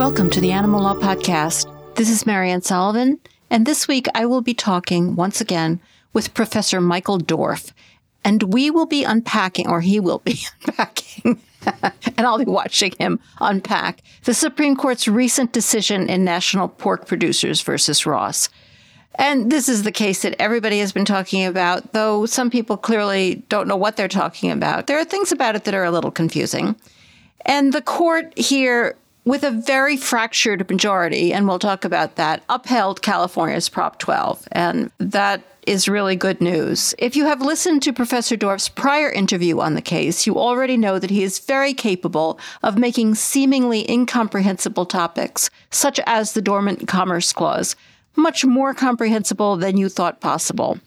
Welcome to the Animal Law Podcast. This is Mariann Sullivan, and this week I will be talking once again with Professor Michael Dorf, and we will be unpacking, or he will be unpacking, and I'll be watching him unpack the Supreme Court's recent decision in National Pork Producers versus Ross. And this is the case that everybody has been talking about, though some people clearly don't know what they're talking about. There are things about it that are a little confusing. And the court here with a very fractured majority, and we'll talk about that, upheld California's Prop 12. And that is really good news. If you have listened to Professor Dorf's prior interview on the case, you already know that he is very capable of making seemingly incomprehensible topics, such as the Dormant Commerce Clause, much more comprehensible than you thought possible.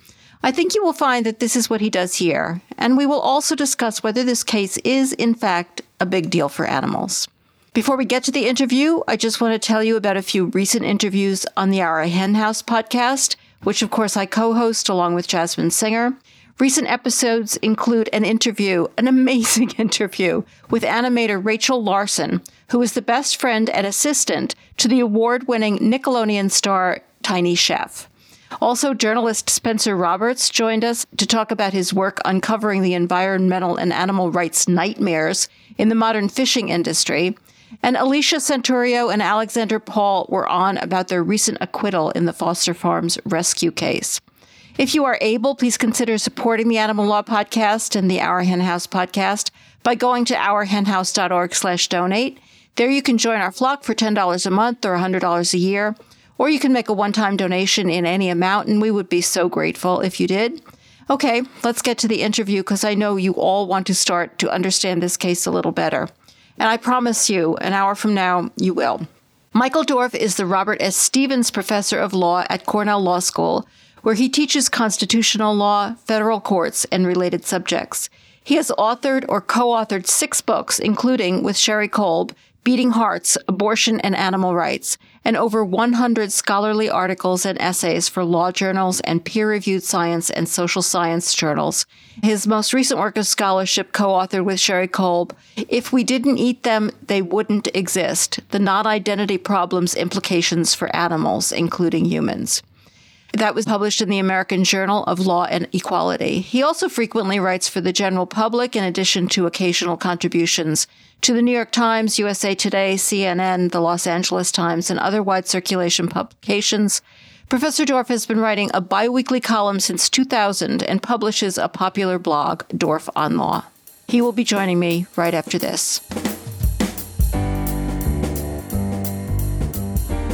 I think you will find that this is what he does here, and we will also discuss whether this case is, in fact, a big deal for animals. Before we get to the interview, I just want to tell you about a few recent interviews on the Our Hen House podcast, which of course I co host along with Jasmin Singer. Recent episodes include an interview, an amazing interview, with animator Rachel Larsen, who is the best friend and assistant to the award winning Nickelodeon star Tiny Chef. Also, journalist Spencer Roberts joined us to talk about his work uncovering the environmental and animal rights nightmares in the modern fishing industry and Alicia Santurio and Alexander Paul were on about their recent acquittal in the Foster Farms rescue case. If you are able, please consider supporting the Animal Law Podcast and the Our Hen House podcast by going to ourhenhouse.org slash donate. There you can join our flock for $10 a month or $100 a year, or you can make a one-time donation in any amount, and we would be so grateful if you did. Okay, let's get to the interview because I know you all want to start to understand this case a little better. And I promise you, an hour from now, you will. Michael Dorf is the Robert S. Stevens Professor of Law at Cornell Law School, where he teaches constitutional law, federal courts, and related subjects. He has authored or co authored six books, including with Sherry Colb, Beating Hearts, Abortion and Animal Rights, and over 100 scholarly articles and essays for law journals and peer reviewed science and social science journals. His most recent work of scholarship, co authored with Sherry Colb, If We Didn't Eat Them, They Wouldn't Exist The Non Identity Problems Implications for Animals, including Humans. That was published in the American Journal of Law and Equality. He also frequently writes for the general public, in addition to occasional contributions to the New York Times, USA Today, CNN, the Los Angeles Times, and other wide circulation publications. Professor Dorf has been writing a biweekly column since 2000 and publishes a popular blog, Dorf on Law. He will be joining me right after this.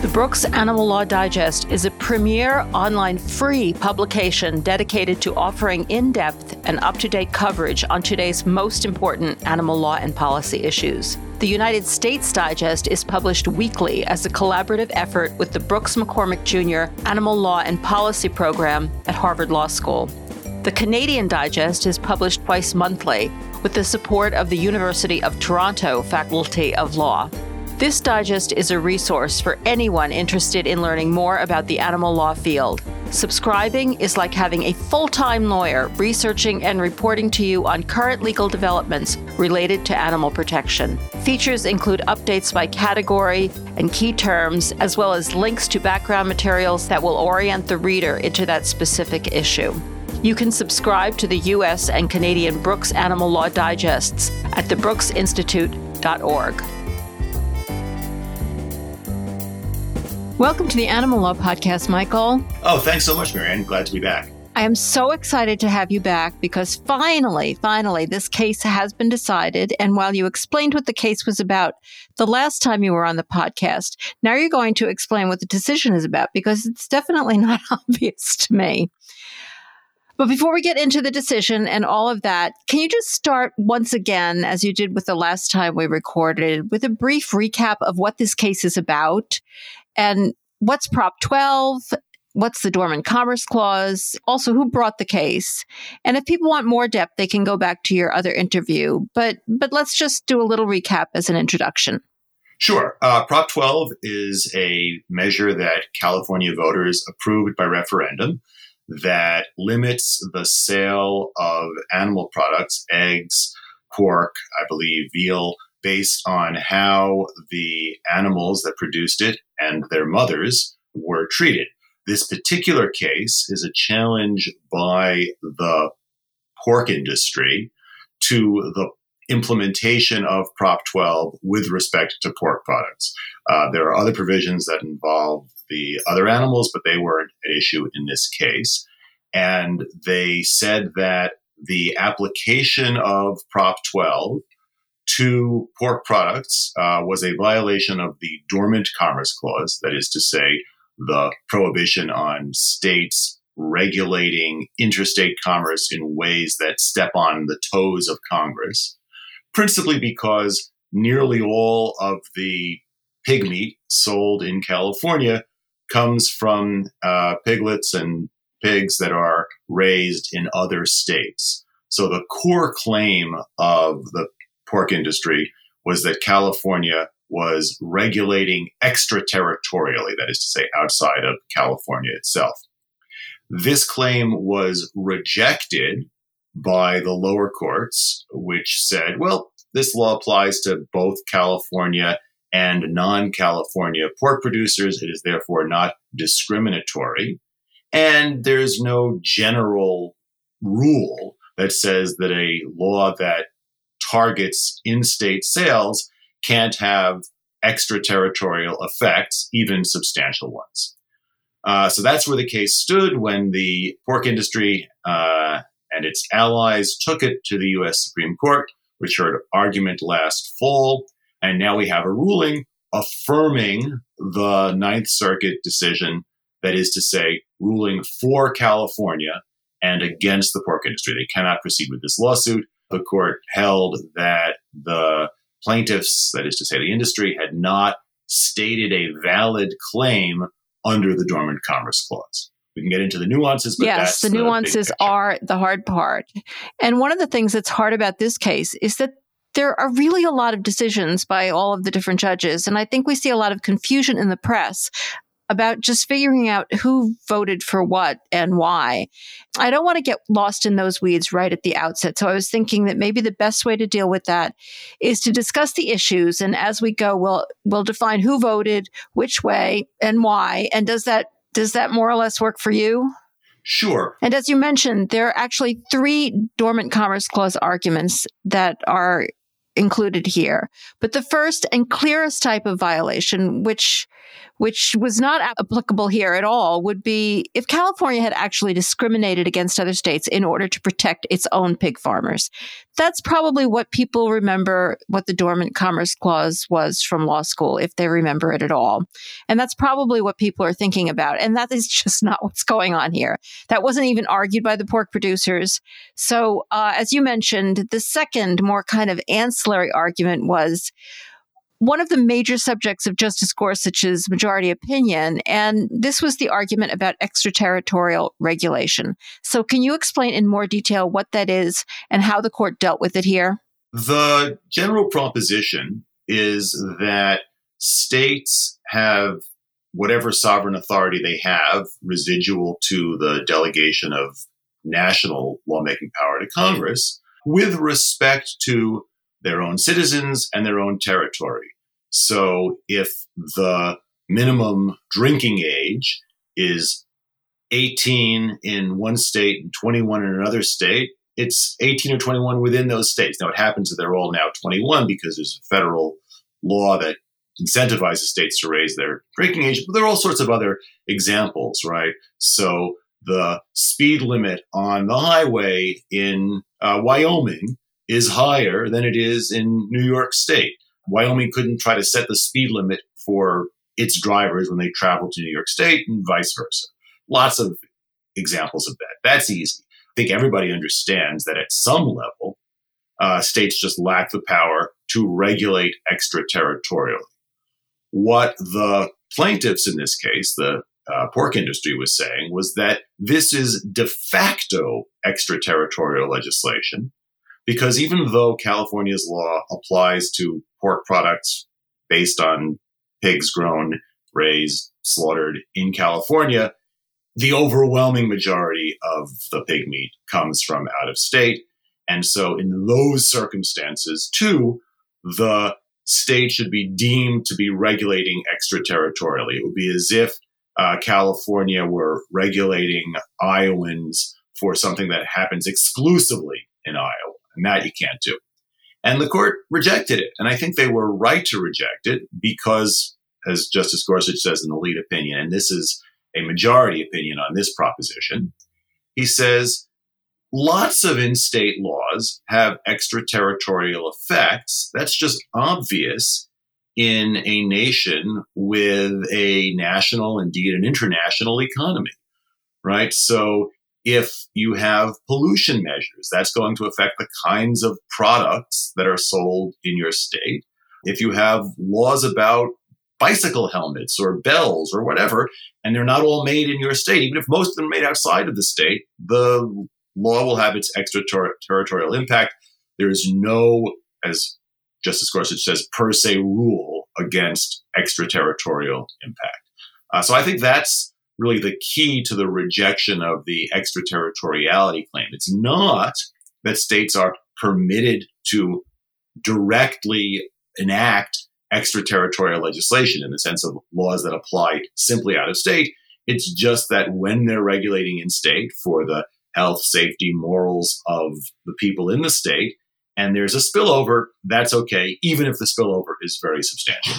The Brooks Animal Law Digest is a premier online free publication dedicated to offering in depth and up to date coverage on today's most important animal law and policy issues. The United States Digest is published weekly as a collaborative effort with the Brooks McCormick Jr. Animal Law and Policy Program at Harvard Law School. The Canadian Digest is published twice monthly with the support of the University of Toronto Faculty of Law. This digest is a resource for anyone interested in learning more about the animal law field. Subscribing is like having a full time lawyer researching and reporting to you on current legal developments related to animal protection. Features include updates by category and key terms, as well as links to background materials that will orient the reader into that specific issue. You can subscribe to the U.S. and Canadian Brooks Animal Law Digests at thebrooksinstitute.org. Welcome to the Animal Law Podcast, Michael. Oh, thanks so much, Mariann. Glad to be back. I am so excited to have you back because finally, finally, this case has been decided. And while you explained what the case was about the last time you were on the podcast, now you're going to explain what the decision is about because it's definitely not obvious to me. But before we get into the decision and all of that, can you just start once again, as you did with the last time we recorded, with a brief recap of what this case is about and what's Prop 12? What's the Dormant Commerce Clause? Also, who brought the case? And if people want more depth, they can go back to your other interview. But but let's just do a little recap as an introduction. Sure. Uh, Prop 12 is a measure that California voters approved by referendum that limits the sale of animal products, eggs, pork, I believe, veal, based on how the animals that produced it and their mothers were treated. This particular case is a challenge by the pork industry to the implementation of Prop 12 with respect to pork products. Uh, there are other provisions that involve the other animals, but they weren't an issue in this case. And they said that the application of Prop 12 to pork products uh, was a violation of the Dormant Commerce Clause, that is to say, the prohibition on states regulating interstate commerce in ways that step on the toes of Congress, principally because nearly all of the pig meat sold in California comes from uh, piglets and pigs that are raised in other states. So the core claim of the pork industry was that California was regulating extraterritorially, that is to say, outside of California itself. This claim was rejected by the lower courts, which said, well, this law applies to both California and non California pork producers. It is therefore not discriminatory. And there's no general rule that says that a law that targets in state sales can't have extraterritorial effects, even substantial ones. Uh, so that's where the case stood when the pork industry uh, and its allies took it to the U.S. Supreme Court, which heard argument last fall. And now we have a ruling affirming the Ninth Circuit decision, that is to say, ruling for California and against the pork industry. They cannot proceed with this lawsuit. The court held that the plaintiffs, that is to say, the industry, had not stated a valid claim under the Dormant Commerce Clause. We can get into the nuances, but yes, the nuances the are the hard part. And one of the things that's hard about this case is that there are really a lot of decisions by all of the different judges. And I think we see a lot of confusion in the press about just figuring out who voted for what and why. I don't want to get lost in those weeds right at the outset. So I was thinking that maybe the best way to deal with that is to discuss the issues and as we go we'll we'll define who voted, which way and why. And does that does that more or less work for you? Sure. And as you mentioned, there are actually three dormant commerce clause arguments that are included here. But the first and clearest type of violation, which which was not applicable here at all, would be if California had actually discriminated against other states in order to protect its own pig farmers. That's probably what people remember what the Dormant Commerce Clause was from law school, if they remember it at all. And that's probably what people are thinking about. And that is just not what's going on here. That wasn't even argued by the pork producers. So, uh, as you mentioned, the second, more kind of ancillary argument was one of the major subjects of Justice Gorsuch's majority opinion, and this was the argument about extraterritorial regulation. So, can you explain in more detail what that is and how the court dealt with it here? The general proposition is that states have whatever sovereign authority they have residual to the delegation of national lawmaking power to Congress with respect to their own citizens and their own territory. So if the minimum drinking age is 18 in one state and 21 in another state, it's 18 or 21 within those states. Now, it happens that they're all now 21 because there's a federal law that incentivizes states to raise their drinking age, but there are all sorts of other examples, right? So the speed limit on the highway in uh, Wyoming is higher than it is in New York State. Wyoming couldn't try to set the speed limit for its drivers when they travel to New York State and vice versa. Lots of examples of that. That's easy. I think everybody understands that at some level, uh, states just lack the power to regulate extraterritorially. What the plaintiffs in this case, the uh, pork industry, was saying was that this is de facto extraterritorial legislation because even though California's law applies to pork products based on pigs grown, raised, slaughtered in California, the overwhelming majority of the pig meat comes from out of state. And so, in those circumstances, too, the state should be deemed to be regulating extraterritorially. It would be as if uh, California were regulating Iowans for something that happens exclusively in Iowa, and that you can't do. And the court rejected it. And I think they were right to reject it because, as Justice Gorsuch says in the lead opinion, and this is a majority opinion on this proposition, he says lots of in state laws have extraterritorial effects. That's just obvious in a nation with a national, indeed an international economy, right? So if you have pollution measures, that's going to affect the kinds of products that are sold in your state. If you have laws about bicycle helmets or bells or whatever, and they're not all made in your state, even if most of them are made outside of the state, the law will have its extraterritorial impact. There is no, as Justice Gorsuch says, per se rule against extraterritorial impact. Uh, so I think that's really the key to the rejection of the extraterritoriality claim. It's not that states are permitted to directly enact extraterritorial legislation in the sense of laws that apply simply out of state. It's just that when they're regulating in state for the health, safety, morals of the people in the state, and there's a spillover, that's okay, even if the spillover is very substantial.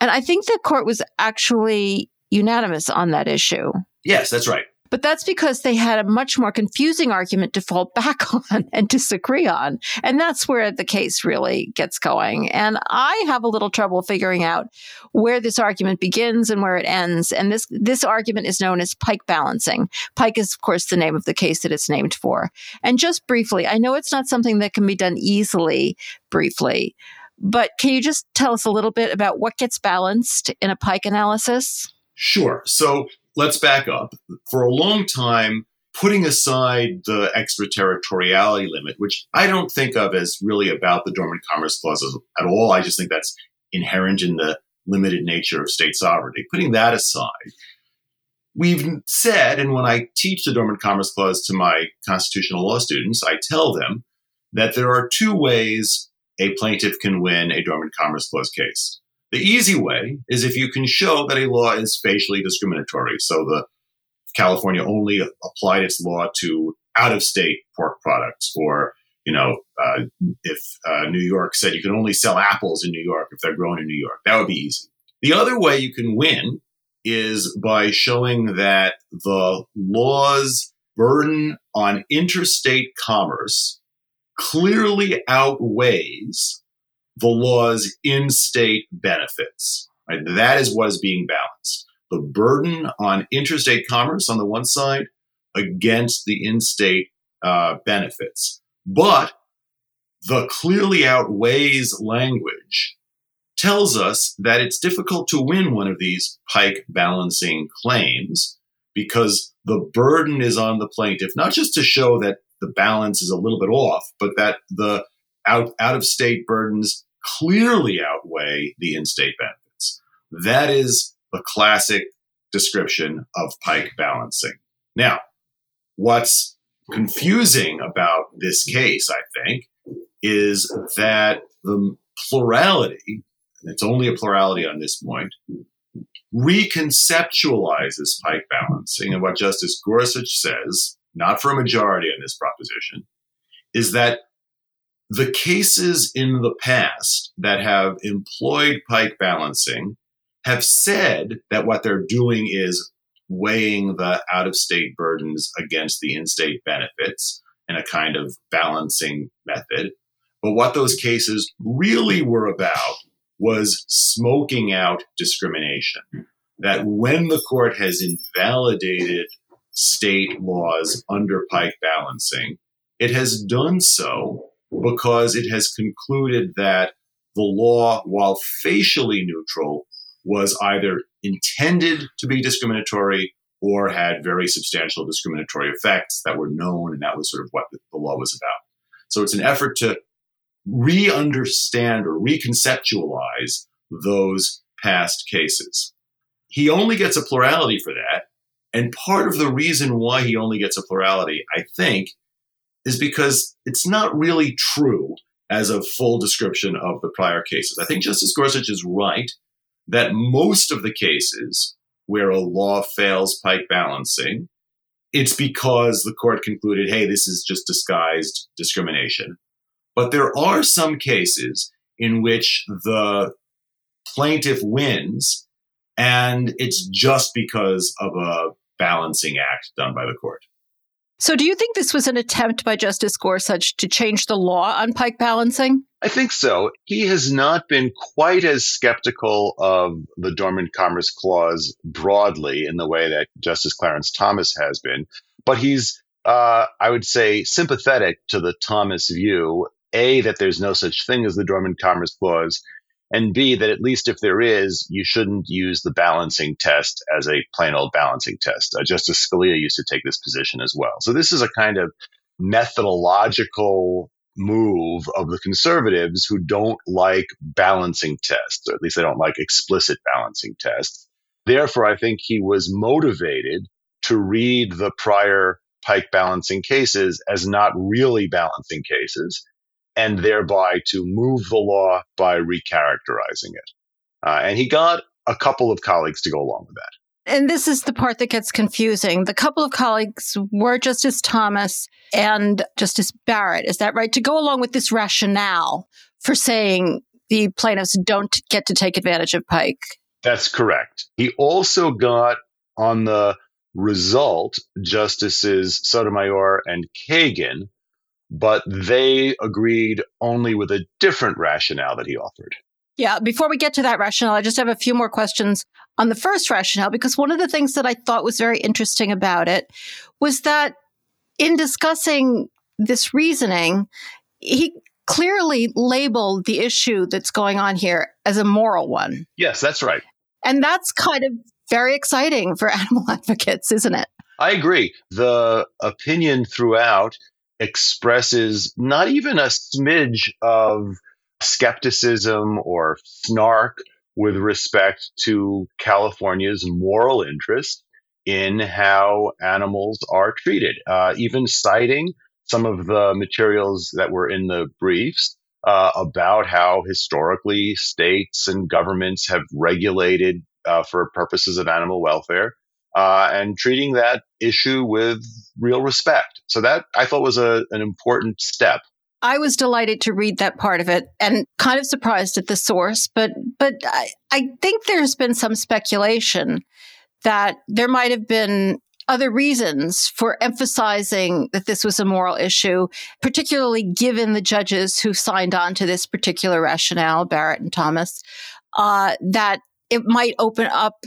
And I think the court was actually unanimous on that issue. Yes, that's right. But that's because they had a much more confusing argument to fall back on and disagree on. And that's where the case really gets going. And I have a little trouble figuring out where this argument begins and where it ends. And this, this argument is known as pike balancing. Pike is, of course, the name of the case that it's named for. And just briefly, I know it's not something that can be done easily, briefly, but can you just tell us a little bit about what gets balanced in a pike analysis? Sure. So let's back up. For a long time, putting aside the extraterritoriality limit, which I don't think of as really about the Dormant Commerce Clause at all, I just think that's inherent in the limited nature of state sovereignty. Putting that aside, we've said, and when I teach the Dormant Commerce Clause to my constitutional law students, I tell them that there are two ways a plaintiff can win a Dormant Commerce Clause case. The easy way is if you can show that a law is facially discriminatory. So the California only applied its law to out of state pork products, or you know, uh, if uh, New York said you can only sell apples in New York if they're grown in New York, that would be easy. The other way you can win is by showing that the law's burden on interstate commerce clearly outweighs the law's in state benefits. Right? That is what is being balanced. The burden on interstate commerce on the one side against the in state uh, benefits. But the clearly outweighs language tells us that it's difficult to win one of these pike balancing claims because the burden is on the plaintiff, not just to show that the balance is a little bit off, but that the out, out of state burdens clearly outweigh the in state benefits. That is the classic description of pike balancing. Now, what's confusing about this case, I think, is that the plurality, and it's only a plurality on this point, reconceptualizes pike balancing. And what Justice Gorsuch says, not for a majority on this proposition, is that the cases in the past that have employed pike balancing have said that what they're doing is weighing the out of state burdens against the in state benefits in a kind of balancing method. But what those cases really were about was smoking out discrimination. That when the court has invalidated state laws under pike balancing, it has done so because it has concluded that the law, while facially neutral, was either intended to be discriminatory or had very substantial discriminatory effects that were known, and that was sort of what the, law was about. So it's an effort to re understand or reconceptualize those past cases. He only gets a plurality for that. And part of the reason why he only gets a plurality, I think, is because it's not really true as a full description of the prior cases. I think Justice Gorsuch is right that most of the cases where a law fails pike balancing, it's because the court concluded, hey, this is just disguised discrimination. But there are some cases in which the plaintiff wins and it's just because of a balancing act done by the court. So, do you think this was an attempt by Justice Gorsuch to change the law on pike balancing? I think so. He has not been quite as skeptical of the Dormant Commerce Clause broadly in the way that Justice Clarence Thomas has been, but he's, uh, I would say, sympathetic to the Thomas view A, that there's no such thing as the Dormant Commerce Clause, and B, that at least if there is, you shouldn't use the balancing test as a plain old balancing test. Uh, Justice Scalia used to take this position as well. So this is a kind of methodological move of the conservatives who don't like balancing tests, or at least they don't like explicit balancing tests. Therefore, I think he was motivated to read the prior Pike balancing cases as not really balancing cases and thereby to move the law by recharacterizing it. Uh, and he got a couple of colleagues to go along with that. And this is the part that gets confusing. The couple of colleagues were Justice Thomas and Justice Barrett. Is that right? To go along with this rationale for saying the plaintiffs don't get to take advantage of Pike. That's correct. He also got on the result Justices Sotomayor and Kagan, but they agreed only with a different rationale that he offered. Yeah, before we get to that rationale, I just have a few more questions on the first rationale because one of the things that I thought was very interesting about it was that in discussing this reasoning, he clearly labeled the issue that's going on here as a moral one. Yes, that's right. And that's kind of very exciting for animal advocates, isn't it? I agree. The opinion throughout expresses not even a smidge of skepticism or snark with respect to California's moral interest in how animals are treated, uh, even citing some of the materials that were in the briefs uh, about how historically states and governments have regulated uh, for purposes of animal welfare uh, and treating that issue with real respect. So that I thought was a, an important step. I was delighted to read that part of it and kind of surprised at the source, but but I, I think there's been some speculation that there might have been other reasons for emphasizing that this was a moral issue, particularly given the judges who signed on to this particular rationale, Barrett and Thomas, uh, that it might open up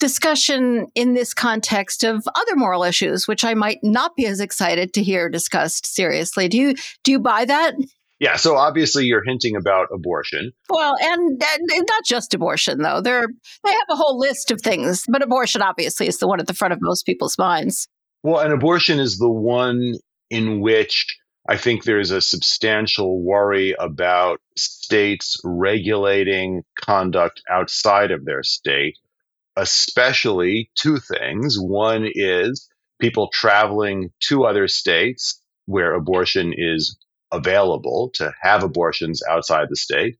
discussion in this context of other moral issues, which I might not be as excited to hear discussed seriously. Do you do you buy that? Yeah, so obviously you're hinting about abortion. Well, and, and not just abortion though. They're they have a whole list of things, but abortion obviously is the one at the front of most people's minds. Well, and abortion is the one in which I think there's a substantial worry about states regulating conduct outside of their state especially two things. One is people traveling to other states where abortion is available to have abortions outside the state.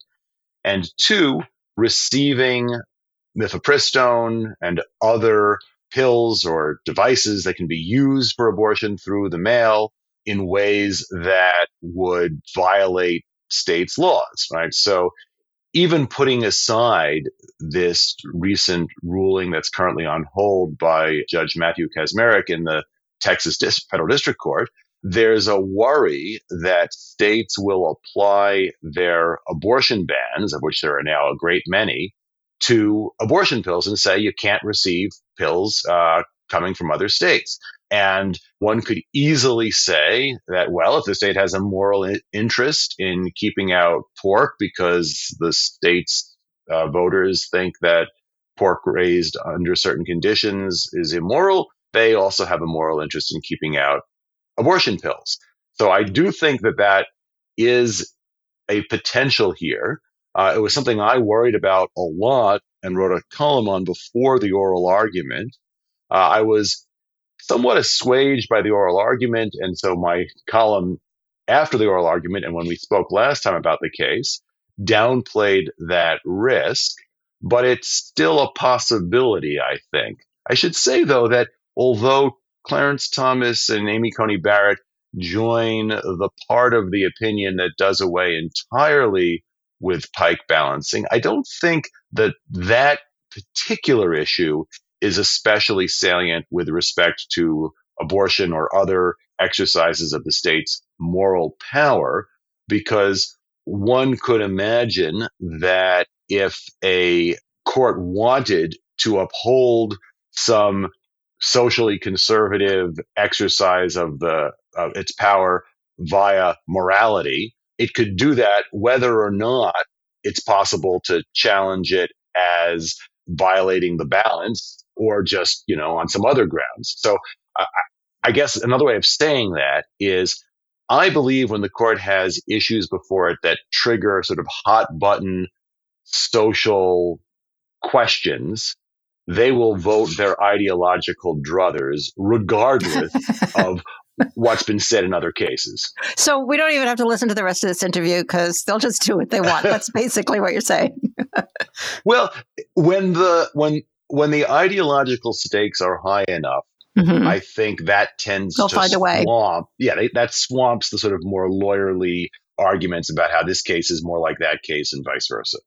And two, receiving mifepristone and other pills or devices that can be used for abortion through the mail in ways that would violate states' laws, right? So even putting aside this recent ruling that's currently on hold by Judge Matthew Kacsmaryk in the Texas Dis- Federal District Court, there's a worry that states will apply their abortion bans, of which there are now a great many, to abortion pills and say you can't receive pills uh, coming from other states. And one could easily say that, well, if the state has a moral interest in keeping out pork because the state's uh, voters think that pork raised under certain conditions is immoral, they also have a moral interest in keeping out abortion pills. So I do think that that is a potential here. Uh, it was something I worried about a lot and wrote a column on before the oral argument. Uh, I was somewhat assuaged by the oral argument. And so my column after the oral argument and when we spoke last time about the case, downplayed that risk, but it's still a possibility, I think. I should say, though, that although Clarence Thomas and Amy Coney Barrett join the part of the opinion that does away entirely with pike balancing, I don't think that that particular issue is especially salient with respect to abortion or other exercises of the state's moral power, because one could imagine that if a court wanted to uphold some socially conservative exercise of the of its power via morality, it could do that whether or not it's possible to challenge it as violating the balance or just you know on some other grounds. So I, I guess another way of saying that is I believe when the court has issues before it that trigger sort of hot button social questions, they will vote their ideological druthers regardless of what's been said in other cases. So we don't even have to listen to the rest of this interview because they'll just do what they want. That's basically what you're saying. well, when the when when the ideological stakes are high enough, Mm-hmm. I think that tends They'll to find swamp. A way. Yeah, they, that swamps the sort of more lawyerly arguments about how this case is more like that case and vice versa.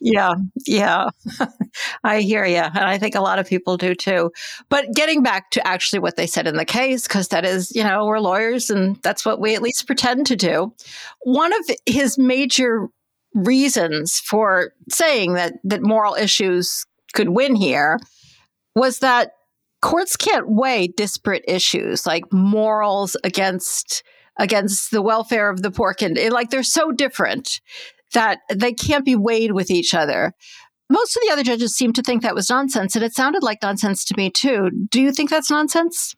Yeah, yeah. I hear you. And I think a lot of people do too. But getting back to actually what they said in the case, because that is, you know, we're lawyers and that's what we at least pretend to do. One of his major reasons for saying that, that moral issues could win here was that courts can't weigh disparate issues like morals against against the welfare of the poor kid. Like they're so different that they can't be weighed with each other. Most of the other judges seem to think that was nonsense, and it sounded like nonsense to me too. Do you think that's nonsense?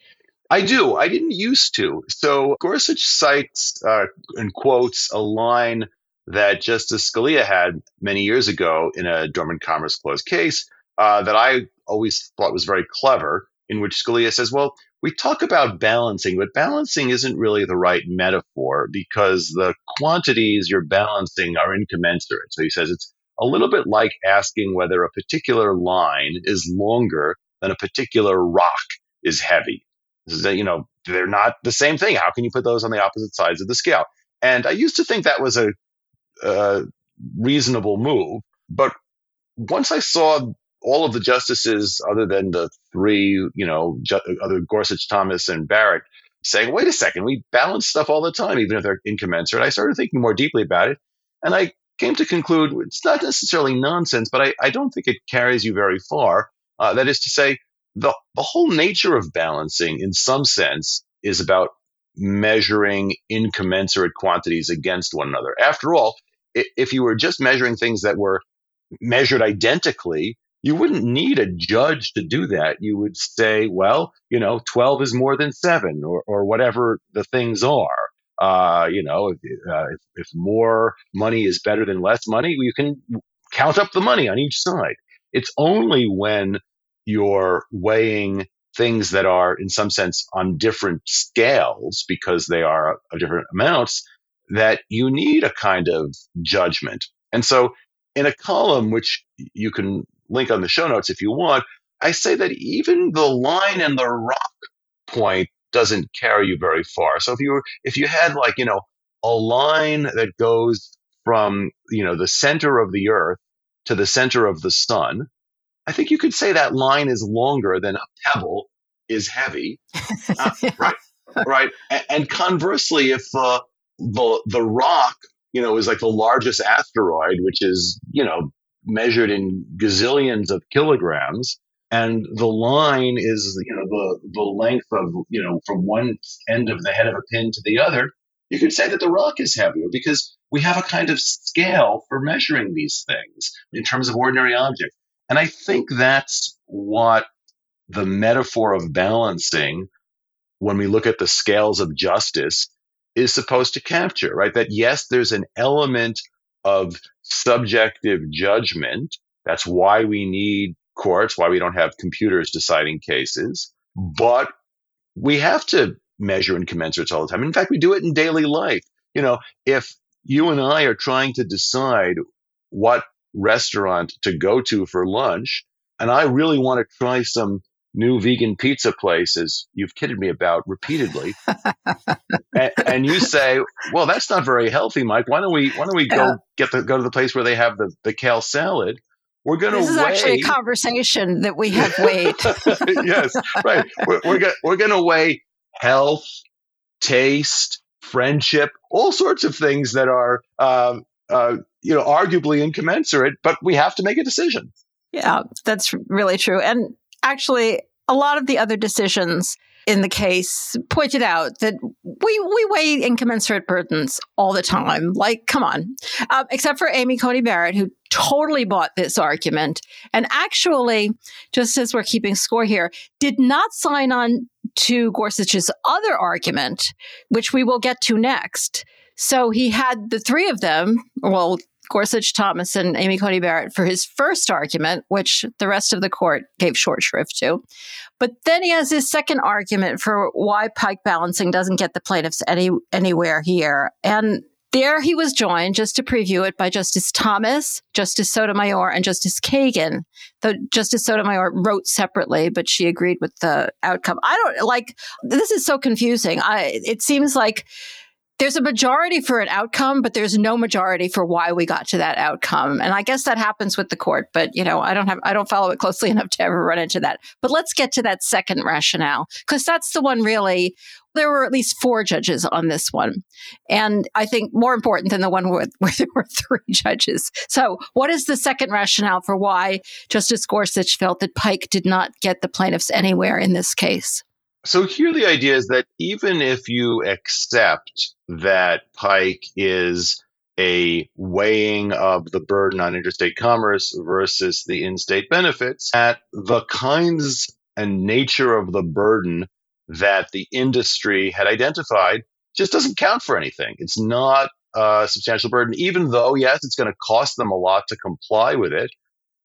I do. I didn't used to. So Gorsuch cites uh, and quotes a line that Justice Scalia had many years ago in a Dormant Commerce Clause case uh, that I always thought was very clever in which Scalia says, well, we talk about balancing, but balancing isn't really the right metaphor because the quantities you're balancing are incommensurate. So he says it's a little bit like asking whether a particular line is longer than a particular rock is heavy. That, you know, they're not the same thing. How can you put those on the opposite sides of the scale? And I used to think that was a, a reasonable move, but once I saw all of the justices, other than the three, you know, ju- other Gorsuch, Thomas, and Barrett, saying, wait a second, we balance stuff all the time, even if they're incommensurate. I started thinking more deeply about it, and I came to conclude it's not necessarily nonsense, but I, I don't think it carries you very far. Uh, that is to say, the, the whole nature of balancing, in some sense, is about measuring incommensurate quantities against one another. After all, if you were just measuring things that were measured identically, you wouldn't need a judge to do that. You would say, well, you know, 12 is more than seven or, or whatever the things are. Uh, you know, if, uh, if, more money is better than less money, you can count up the money on each side. It's only when you're weighing things that are, in some sense, on different scales because they are of different amounts that you need a kind of judgment. And so, in a column which you can link on the show notes if you want. I say that even the line and the rock point doesn't carry you very far. So if you were, if you had like, you know, a line that goes from, you know, the center of the earth to the center of the sun, I think you could say that line is longer than a pebble is heavy. Uh, right. Right. And, and conversely, if uh, the, the rock, you know, is like the largest asteroid, which is, you know, measured in gazillions of kilograms. And the line is you know the the length of you know from one end of the head of a pin to the other. You could say that the rock is heavier because we have a kind of scale for measuring these things in terms of ordinary objects. And i think that's what the metaphor of balancing when we look at the scales of justice is supposed to capture right? That yes there's an element of subjective judgment. That's why we need courts, why we don't have computers deciding cases. But we have to measure and commensurates all the time. In fact, we do it in daily life. you know, if you and I are trying to decide what restaurant to go to for lunch, and I really want to try some new vegan pizza places you've kidded me about repeatedly. And, and, you say well that's not very healthy mike. Why don't we why don't we go get the go to the place where they have the, the kale salad? We're going to this is weigh... actually a conversation that we have weighed. Yes right. We're, we're, go- we're going to weigh health taste friendship all sorts of things that are uh, uh, you know arguably incommensurate but we have to make a decision. Yeah that's really true. And actually, a lot of the other decisions in the case pointed out that we we weigh incommensurate burdens all the time. Like, come on, uh, except for Amy Coney Barrett, who totally bought this argument and actually, just as we're keeping score here, did not sign on to Gorsuch's other argument, which we will get to next. So he had the three of them, well, Gorsuch, Thomas, and Amy Coney Barrett for his first argument, which the rest of the court gave short shrift to. But then he has his second argument for why pike balancing doesn't get the plaintiffs any anywhere here. And there he was joined, just to preview it, by Justice Thomas, Justice Sotomayor, and Justice Kagan. Though Justice Sotomayor wrote separately, but she agreed with the outcome. I don't like this is so confusing. I it seems like there's a majority for an outcome, but there's no majority for why we got to that outcome. And I guess that happens with the court, but you know, I don't have, I don't follow it closely enough to ever run into that. But let's get to that second rationale, because that's the one really, there were at least four judges on this one. And I think more important than the one where, where there were three judges. So what is the second rationale for why Justice Gorsuch felt that Pike did not get the plaintiffs anywhere in this case? So here the idea is that even if you accept that Pike is a weighing of the burden on interstate commerce versus the in-state benefits, that the kinds and nature of the burden that the industry had identified just doesn't count for anything. It's not a substantial burden, even though, yes, it's going to cost them a lot to comply with it.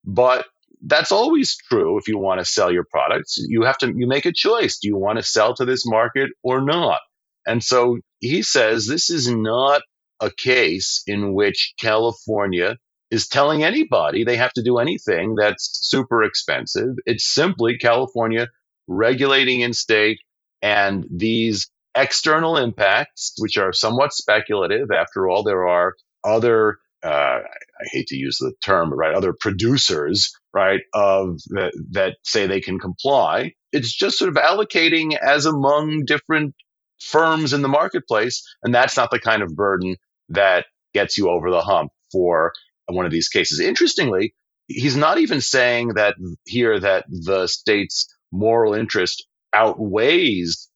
But that's always true if you want to sell your products. You have to you make a choice. Do you want to sell to this market or not? And so he says this is not a case in which California is telling anybody they have to do anything that's super expensive. It's simply California regulating in state and these external impacts, which are somewhat speculative. After all, there are other uh, I hate to use the term, right, other producers, right, of that, that say they can comply. It's just sort of allocating as among different firms in the marketplace, and that's not the kind of burden that gets you over the hump for one of these cases. Interestingly, he's not even saying that here that the state's moral interest outweighs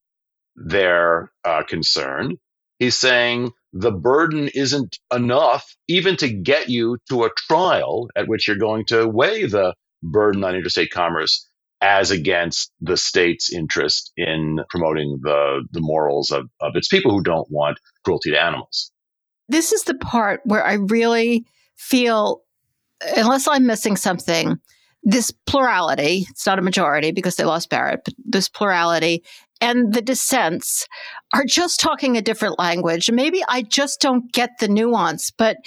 their uh, concern. He's saying the burden isn't enough even to get you to a trial at which you're going to weigh the burden on interstate commerce as against the state's interest in promoting the, the morals of, of its people who don't want cruelty to animals. This is the part where I really feel, unless I'm missing something, this plurality, it's not a majority because they lost Barrett, but this plurality and the dissents are just talking a different language. Maybe I just don't get the nuance, but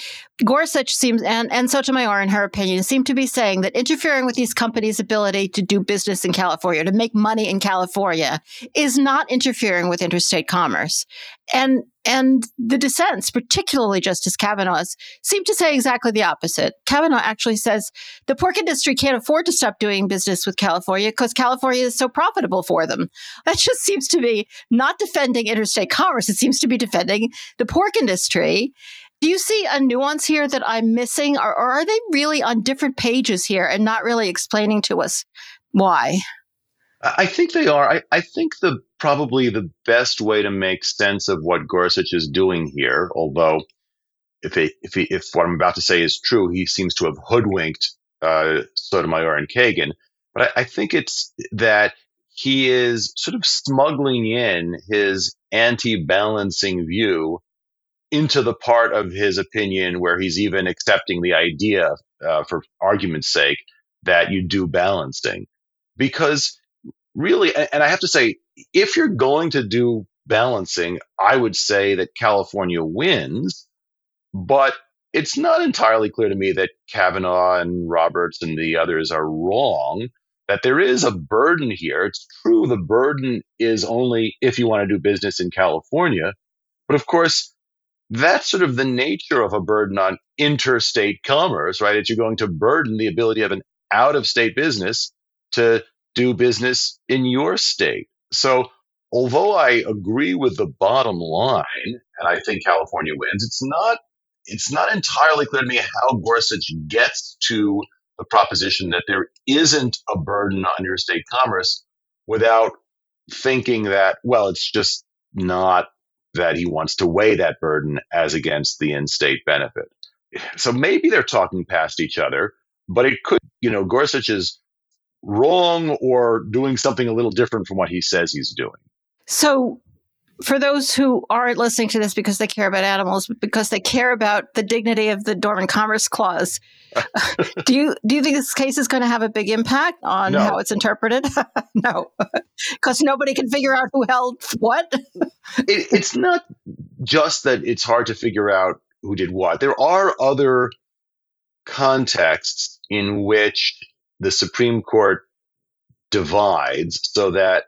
Gorsuch seems, and, and Sotomayor, in her opinion, seem to be saying that interfering with these companies' ability to do business in California, to make money in California, is not interfering with interstate commerce. And and the dissents, particularly Justice Kavanaugh's, seem to say exactly the opposite. Kavanaugh actually says the pork industry can't afford to stop doing business with California because California is so profitable for them. That just seems to be not defending interstate commerce. It seems to be defending the pork industry. Do you see a nuance here that I'm missing, or, or are they really on different pages here and not really explaining to us why? I think they are. I, I, think the probably the best way to make sense of what Gorsuch is doing here, although if if if what I'm about to say is true, he seems to have hoodwinked uh, Sotomayor and Kagan. But I, I think it's that he is sort of smuggling in his anti-balancing view into the part of his opinion where he's even accepting the idea, uh, for argument's sake, that you do balancing. Because really, and I have to say, if you're going to do balancing, I would say that California wins, but it's not entirely clear to me that Kavanaugh and Roberts and the others are wrong. That there is a burden here. It's true, the burden is only if you want to do business in California. But of course, that's sort of the nature of a burden on interstate commerce, right? It's you're going to burden the ability of an out of state business to do business in your state. So, although I agree with the bottom line, and I think California wins, it's not it's not entirely clear to me how Gorsuch gets to the proposition that there isn't a burden on interstate commerce without thinking that, well, it's just not that he wants to weigh that burden as against the in state benefit. So maybe they're talking past each other, but it could, you know, Gorsuch is wrong or doing something a little different from what he says he's doing. So for those who aren't listening to this because they care about animals, but because they care about the dignity of the Dormant Commerce Clause, do you do you think this case is going to have a big impact on no. how it's interpreted? no, because nobody can figure out who held what. it, it's not just that it's hard to figure out who did what. There are other contexts in which the Supreme Court divides so that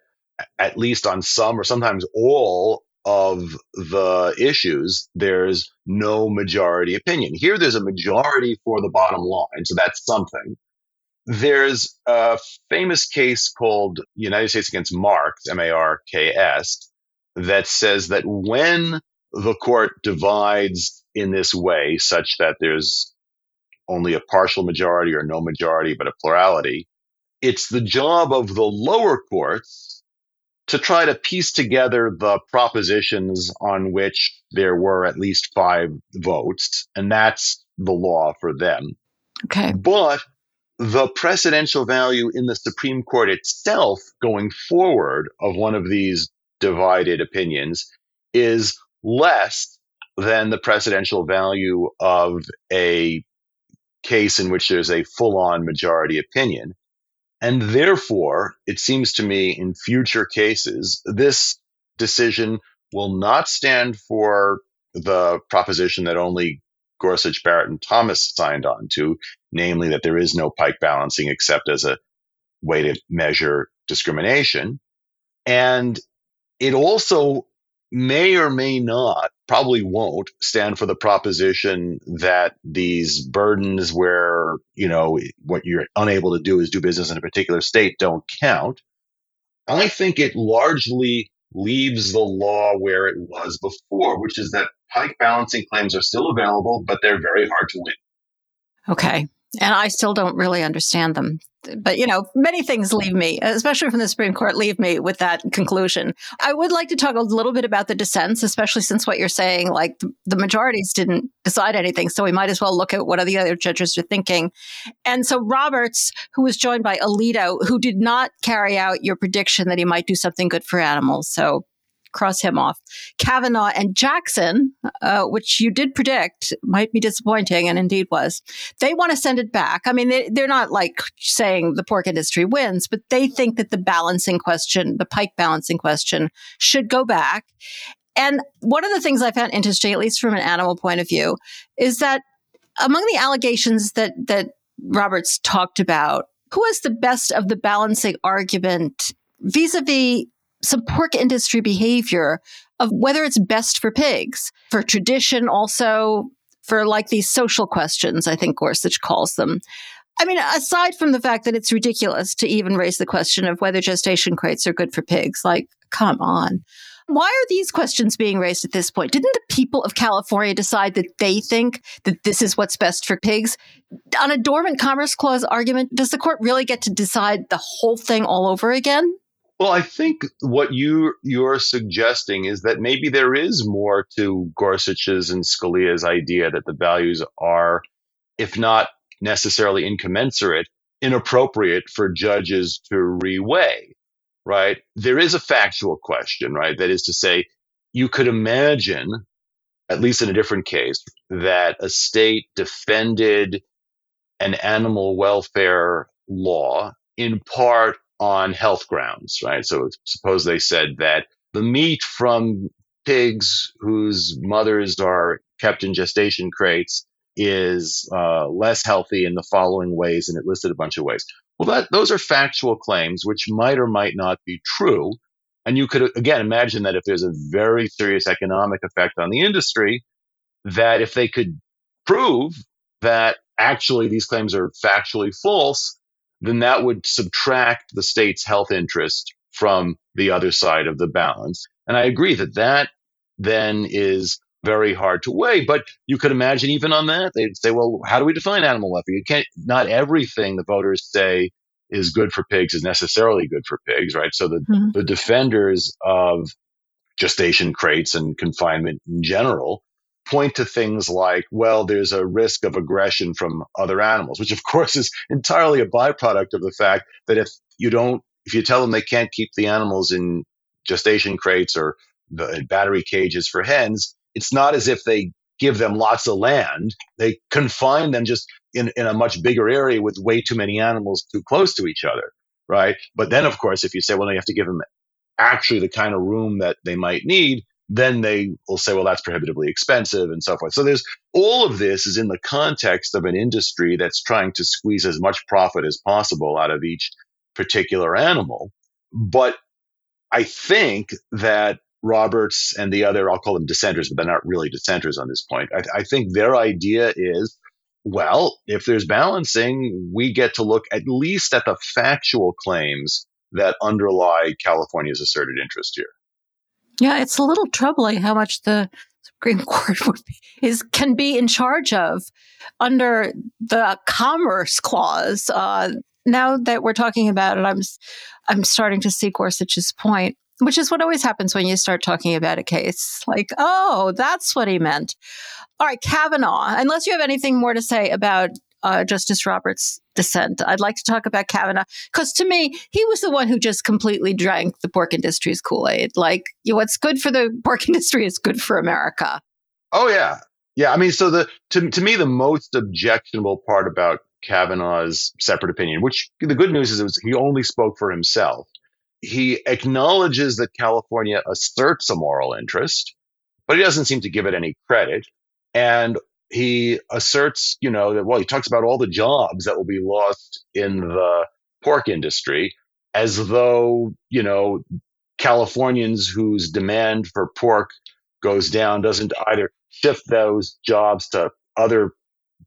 at least on some or sometimes all of the issues, there's no majority opinion. Here, there's a majority for the bottom line, so that's something. There's a famous case called United States against Marks, M A R K S, that says that when the court divides in this way, such that there's only a partial majority or no majority, but a plurality, it's the job of the lower courts to try to piece together the propositions on which there were at least five votes, and that's the law for them. Okay. But the precedential value in the Supreme Court itself going forward of one of these divided opinions is less than the precedential value of a case in which there's a full on majority opinion. And therefore, it seems to me in future cases, this decision will not stand for the proposition that only Gorsuch, Barrett, and Thomas signed on to, namely that there is no pike balancing except as a way to measure discrimination. And it also may or may not, probably won't stand for the proposition that these burdens where, you know, what you're unable to do is do business in a particular state don't count. I think it largely leaves the law where it was before, which is that pike balancing claims are still available, but they're very hard to win. Okay. And I still don't really understand them but you know, many things leave me, especially from the Supreme Court, leave me with that conclusion. I would like to talk a little bit about the dissents, especially since what you're saying, like the majorities didn't decide anything. So we might as well look at what the other judges are thinking. And so Roberts, who was joined by Alito, who did not carry out your prediction that he might do something good for animals. So cross him off. Kavanaugh and Jackson, uh, which you did predict might be disappointing, and indeed was, they want to send it back. I mean, they, they're not like saying the pork industry wins, but they think that the balancing question, the pike balancing question, should go back. And one of the things I found interesting, at least from an animal point of view, is that among the allegations that that Roberts talked about, who has the best of the balancing argument vis-a-vis some pork industry behavior of whether it's best for pigs, for tradition, also for like these social questions, I think Gorsuch calls them. I mean, aside from the fact that it's ridiculous to even raise the question of whether gestation crates are good for pigs, like, come on. Why are these questions being raised at this point? Didn't the people of California decide that they think that this is what's best for pigs? On a dormant commerce clause argument, does the court really get to decide the whole thing all over again? Well, I think what you you're suggesting is that maybe there is more to Gorsuch's and Scalia's idea that the values are, if not necessarily incommensurate, inappropriate for judges to reweigh. Right? There is a factual question, right? That is to say, you could imagine, at least in a different case, that a state defended an animal welfare law in part on health grounds, right? So suppose they said that the meat from pigs whose mothers are kept in gestation crates is uh, less healthy in the following ways, and it listed a bunch of ways. Well, that those are factual claims which might or might not be true. And you could again imagine that if there's a very serious economic effect on the industry, that if they could prove that actually these claims are factually false, then that would subtract the state's health interest from the other side of the balance. And I agree that that then is very hard to weigh. But you could imagine even on that, they'd say, well, how do we define animal welfare? You can't, not everything the voters say is good for pigs is necessarily good for pigs, right? So the, mm-hmm. the defenders of gestation crates and confinement in general point to things like, well, there's a risk of aggression from other animals, which of course is entirely a byproduct of the fact that if you don't, if you tell them they can't keep the animals in gestation crates or the battery cages for hens, it's not as if they give them lots of land. They confine them just in, in a much bigger area with way too many animals too close to each other, right? But then, of course, if you say, well, you have to give them actually the kind of room that they might need, then they will say, well, that's prohibitively expensive and so forth. So there's all of this is in the context of an industry that's trying to squeeze as much profit as possible out of each particular animal. But I think that Roberts and the other, I'll call them dissenters, but they're not really dissenters on this point. I, I, think their idea is well, if there's balancing, we get to look at least at the factual claims that underlie California's asserted interest here. Yeah, it's a little troubling how much the Supreme Court be, is can be in charge of under the Commerce Clause. Uh, now that we're talking about it, I'm I'm starting to see Gorsuch's point which is what always happens when you start talking about a case. Like, oh, that's what he meant. All right, Kavanaugh, unless you have anything more to say about uh, Justice Roberts' dissent, I'd like to talk about Kavanaugh because to me, he was the one who just completely drank the pork industry's Kool Aid. Like, you know, what's good for the pork industry is good for America. Oh, yeah. Yeah. I mean, so the to, to me, the most objectionable part about Kavanaugh's separate opinion, which the good news is, was he only spoke for himself he acknowledges that California asserts a moral interest, but he doesn't seem to give it any credit. And he asserts, you know, that, well, he talks about all the jobs that will be lost in the pork industry as though, you know, Californians whose demand for pork goes down doesn't either shift those jobs to other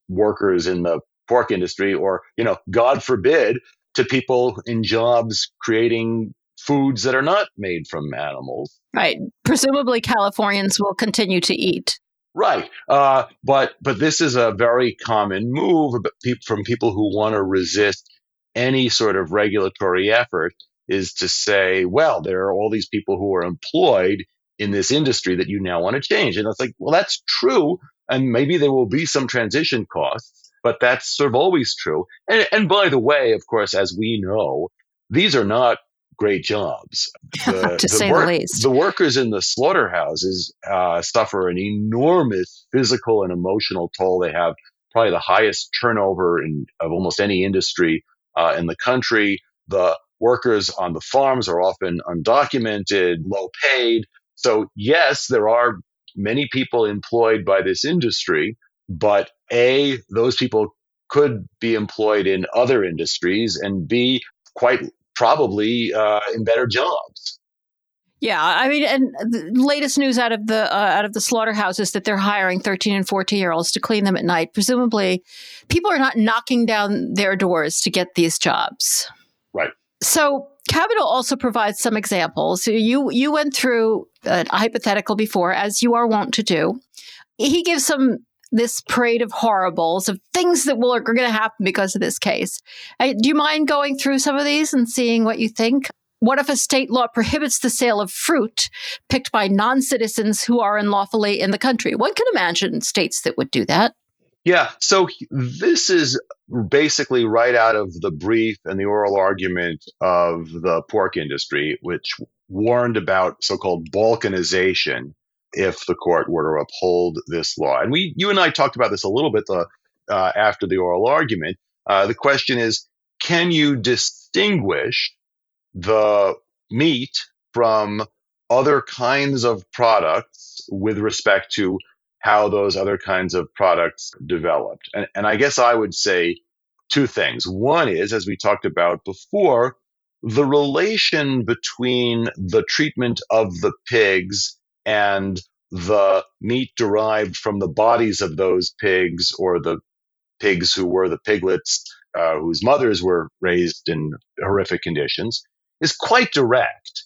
workers in the pork industry or, you know, God forbid, to people in jobs creating foods that are not made from animals. Right. Presumably, Californians will continue to eat. Right. Uh, but but this is a very common move from people who want to resist any sort of regulatory effort is to say, well, there are all these people who are employed in this industry that you now want to change. And it's like, well, that's true. And maybe there will be some transition costs, but that's sort of always true. And, and by the way, of course, as we know, these are not great jobs. The, to the say work, the least. The workers in the slaughterhouses uh, suffer an enormous physical and emotional toll. They have probably the highest turnover in, of almost any industry uh, in the country. The workers on the farms are often undocumented, low paid. So, yes, there are many people employed by this industry, but A, those people could be employed in other industries, and B, quite probably uh, in better jobs. Yeah, I mean, and the latest news out of the uh, out of the slaughterhouses that they're hiring thirteen and fourteen year olds to clean them at night. Presumably, people are not knocking down their doors to get these jobs. Right. So Kavanaugh also provides some examples. You you went through a hypothetical before, as you are wont to do. He gives some this parade of horribles of things that will are going to happen because of this case. Uh, do you mind going through some of these and seeing what you think? What if a state law prohibits the sale of fruit picked by non citizens who are unlawfully in the country? One can imagine states that would do that. Yeah. So this is basically right out of the brief and the oral argument of the pork industry, which warned about so called balkanization if the court were to uphold this law. And we, you and I talked about this a little bit the, uh, after the oral argument. Uh, the question is, can you distinguish the meat from other kinds of products with respect to how those other kinds of products developed. And, and I guess I would say two things. One is, as we talked about before, the relation between the treatment of the pigs and the meat derived from the bodies of those pigs or the pigs who were the piglets uh, whose mothers were raised in horrific conditions is quite direct.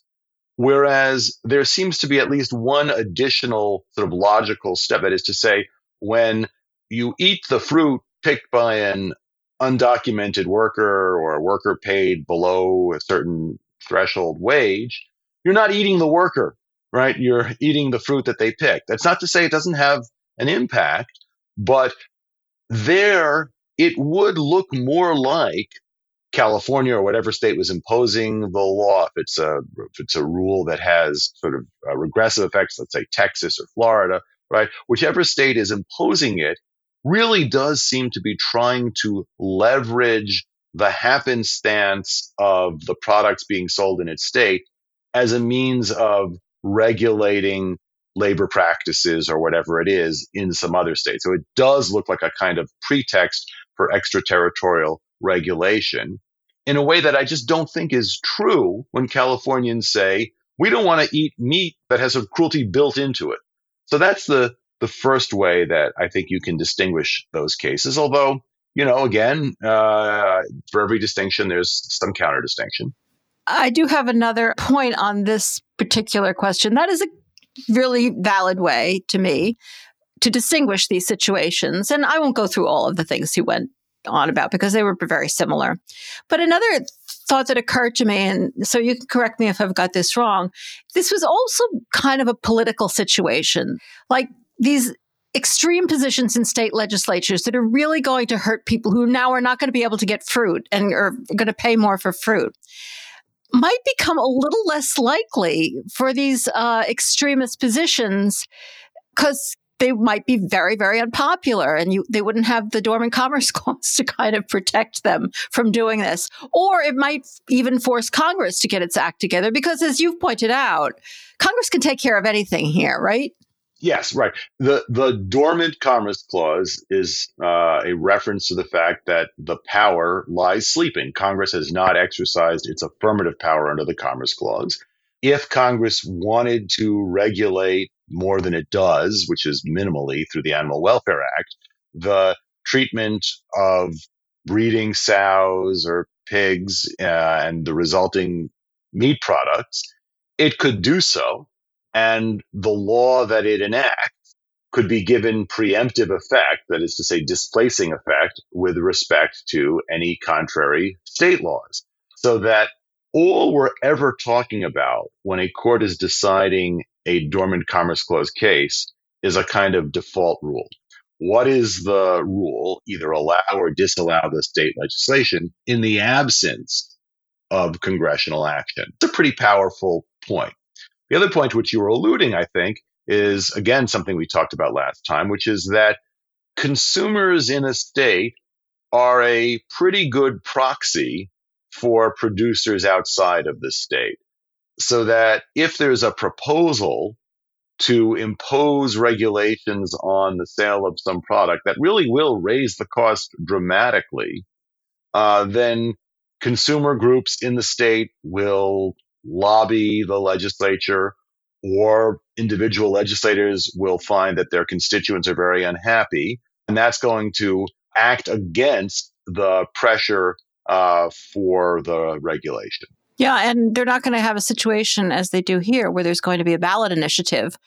Whereas there seems to be at least one additional sort of logical step. That is to say, when you eat the fruit picked by an undocumented worker or a worker paid below a certain threshold wage, you're not eating the worker right? You're eating the fruit that they pick. That's not to say it doesn't have an impact, but there it would look more like California or whatever state was imposing the law. If it's a if it's a rule that has sort of uh, regressive effects, let's say Texas or Florida, right? Whichever state is imposing it really does seem to be trying to leverage the happenstance of the products being sold in its state as a means of regulating labor practices or whatever it is in some other state. So it does look like a kind of pretext for extraterritorial regulation in a way that I just don't think is true when Californians say, we don't want to eat meat that has a cruelty built into it. So that's the, the first way that I think you can distinguish those cases. Although, you know, again, uh, for every distinction, there's some counter distinction. I do have another point on this particular question. That is a really valid way to me to distinguish these situations. And I won't go through all of the things he went on about because they were very similar. But another thought that occurred to me, and so you can correct me if I've got this wrong, this was also kind of a political situation. Like these extreme positions in state legislatures that are really going to hurt people who now are not going to be able to get fruit and are going to pay more for fruit might become a little less likely for these uh, extremist positions because they might be very, very unpopular and you, they wouldn't have the dormant commerce clause to kind of protect them from doing this. Or it might even force Congress to get its act together because as you've pointed out, Congress can take care of anything here, right? Yes, right. The the dormant commerce clause is uh, a reference to the fact that the power lies sleeping. Congress has not exercised its affirmative power under the commerce clause. If Congress wanted to regulate more than it does, which is minimally through the Animal Welfare Act, the treatment of breeding sows or pigs uh, and the resulting meat products, it could do so and the law that it enacts could be given preemptive effect, that is to say, displacing effect with respect to any contrary state laws. So that all we're ever talking about when a court is deciding a dormant commerce clause case is a kind of default rule. What is the rule? Either allow or disallow the state legislation in the absence of congressional action. It's a pretty powerful point. The other point to which you were alluding, I think, is again something we talked about last time, which is that consumers in a state are a pretty good proxy for producers outside of the state. So that if there's a proposal to impose regulations on the sale of some product that really will raise the cost dramatically, uh, then consumer groups in the state will lobby the legislature or individual legislators will find that their constituents are very unhappy. And that's going to act against the pressure uh, for the regulation. Yeah, and they're not going to have a situation as they do here where there's going to be a ballot initiative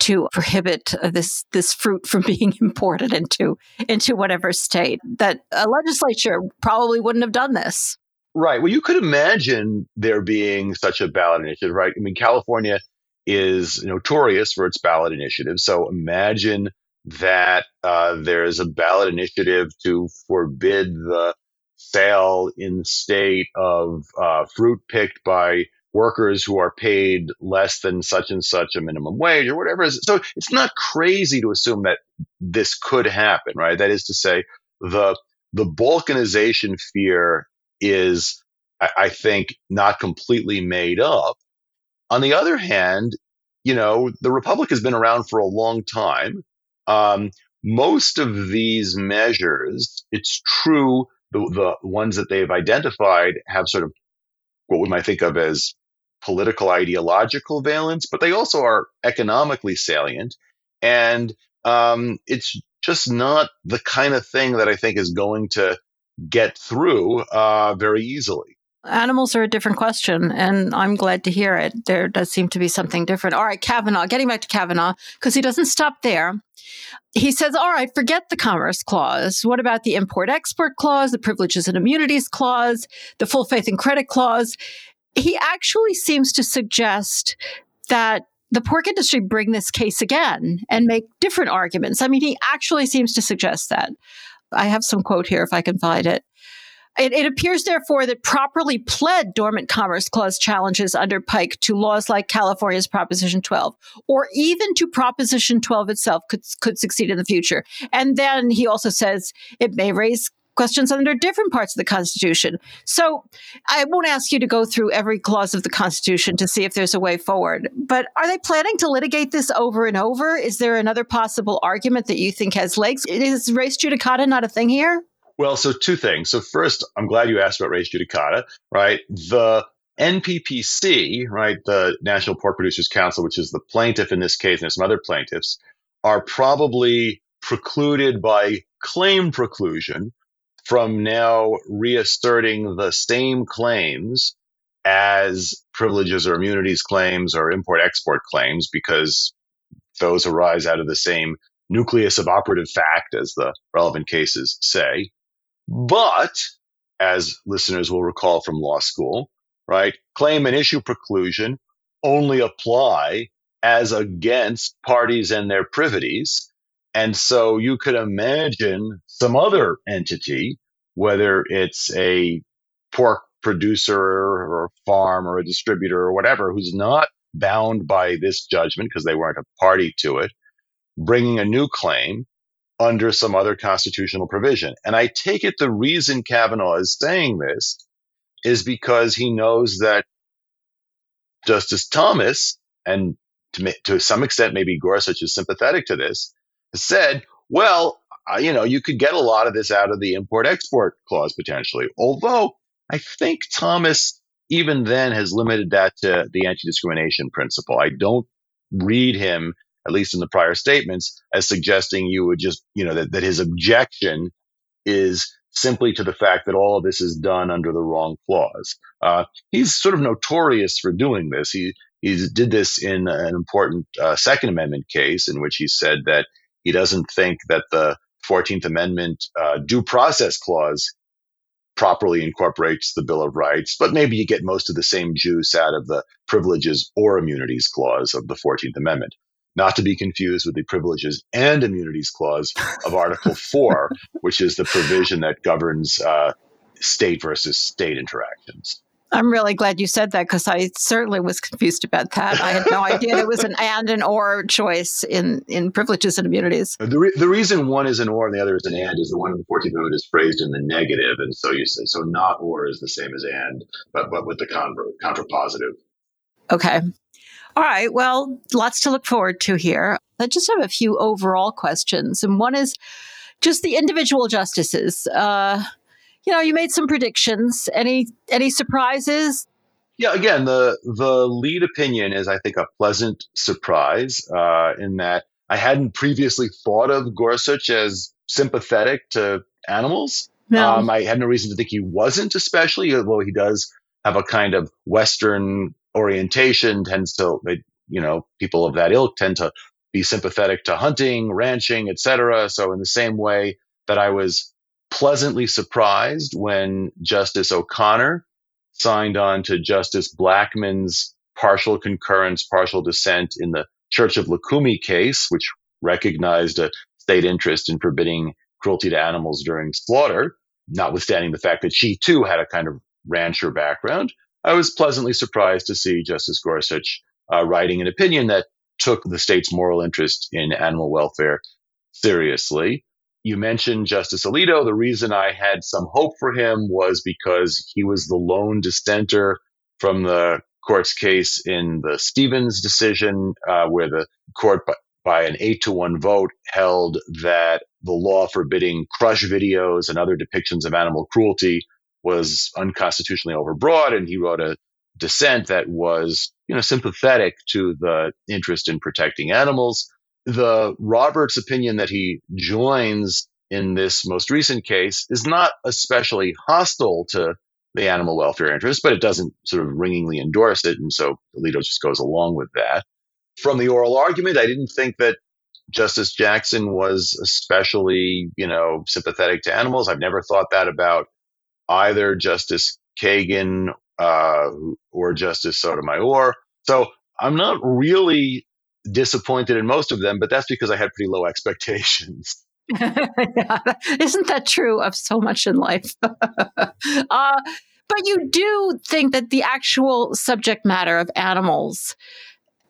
to prohibit this this fruit from being imported into into whatever state. That a legislature probably wouldn't have done this. Right. Well, you could imagine there being such a ballot initiative, right? I mean, California is notorious for its ballot initiative. So imagine that uh, there is a ballot initiative to forbid the sale in state of uh, fruit picked by workers who are paid less than such and such a minimum wage or whatever. So it's not crazy to assume that this could happen, right? That is to say, the the balkanization fear is, I think, not completely made up. On the other hand, you know, the Republic has been around for a long time. Um, most of these measures, it's true, the, the ones that they've identified have sort of what we might think of as political ideological valence, but they also are economically salient. And um, it's just not the kind of thing that I think is going to get through uh, very easily. Animals are a different question, and I'm glad to hear it. There does seem to be something different. All right, Kavanaugh, getting back to Kavanaugh, because he doesn't stop there. He says, All right, forget the Commerce Clause. What about the Import Export Clause, the Privileges and Immunities Clause, the Full Faith and Credit Clause? He actually seems to suggest that the pork industry bring this case again and make different arguments. I mean, he actually seems to suggest that. I have some quote here if I can find it. It, it, appears, therefore, that properly pled dormant Commerce Clause challenges under Pike to laws like California's Proposition 12, or even to Proposition 12 itself, could, could succeed in the future. And then he also says it may raise questions under different parts of the Constitution. So I won't ask you to go through every clause of the Constitution to see if there's a way forward. But are they planning to litigate this over and over? Is there another possible argument that you think has legs? Is res judicata not a thing here? Well, so two things. So first, I'm glad you asked about res judicata, right? The NPPC, right, the National Pork Producers Council, which is the plaintiff in this case, and some other plaintiffs, are probably precluded by claim preclusion from now reasserting the same claims as privileges or immunities claims or import export claims because those arise out of the same nucleus of operative fact as the relevant cases say. But, as listeners will recall from law school, right, claim and issue preclusion only apply as against parties and their privities and so you could imagine some other entity, whether it's a pork producer or a farm or a distributor or whatever, who's not bound by this judgment because they weren't a party to it, bringing a new claim under some other constitutional provision. And I take it the reason Kavanaugh is saying this is because he knows that Justice Thomas, and to, to some extent, maybe Gorsuch is sympathetic to this, said, well, uh, you know, you could get a lot of this out of the import export clause potentially. Although I think Thomas, even then, has limited that to the anti discrimination principle. I don't read him, at least in the prior statements, as suggesting you would just, you know, that, that his objection is simply to the fact that all of this is done under the wrong clause. Uh, he's sort of notorious for doing this. He he did this in an important uh, Second Amendment case in which he said that he doesn't think that the 14th Amendment uh, due process clause properly incorporates the Bill of Rights, but maybe you get most of the same juice out of the privileges or immunities clause of the 14th Amendment. Not to be confused with the privileges and immunities clause of Article 4, which is the provision that governs uh, state versus state interactions. I'm really glad you said that because I certainly was confused about that. I had no idea it was an and and or choice in, in privileges and immunities. The, re- the reason one is an or and the other is an and is the one in the 14th Amendment is phrased in the negative, and so you say so not or is the same as and, but but with the contra contrapositive. Okay. All right. Well, lots to look forward to here. I just have a few overall questions, and one is just the individual justices. Uh, you know, you made some predictions. Any any surprises? Yeah, again, the the lead opinion is, I think, a pleasant surprise uh, in that I hadn't previously thought of Gorsuch as sympathetic to animals. No. Um, I had no reason to think he wasn't, especially although he does have a kind of Western orientation. Tends to, you know, people of that ilk tend to be sympathetic to hunting, ranching, etc. So in the same way that I was pleasantly surprised when Justice O'Connor signed on to Justice Blackmun's partial concurrence, partial dissent in the Church of Lukumi case, which recognized a state interest in forbidding cruelty to animals during slaughter, notwithstanding the fact that she too had a kind of rancher background. I was pleasantly surprised to see Justice Gorsuch uh, writing an opinion that took the state's moral interest in animal welfare seriously you mentioned Justice Alito. The reason I had some hope for him was because he was the lone dissenter from the court's case in the Stevens decision, uh, where the court, by an eight to one vote, held that the law forbidding crush videos and other depictions of animal cruelty was unconstitutionally overbroad. And he wrote a dissent that was, you know, sympathetic to the interest in protecting animals. The Roberts opinion that he joins in this most recent case is not especially hostile to the animal welfare interest, but it doesn't sort of ringingly endorse it. And so Alito just goes along with that. From the oral argument, I didn't think that Justice Jackson was especially, you know, sympathetic to animals. I've never thought that about either Justice Kagan uh, or Justice Sotomayor. So I'm not really disappointed in most of them, but that's because I had pretty low expectations. yeah, isn't that true of so much in life? uh, but you do think that the actual subject matter of animals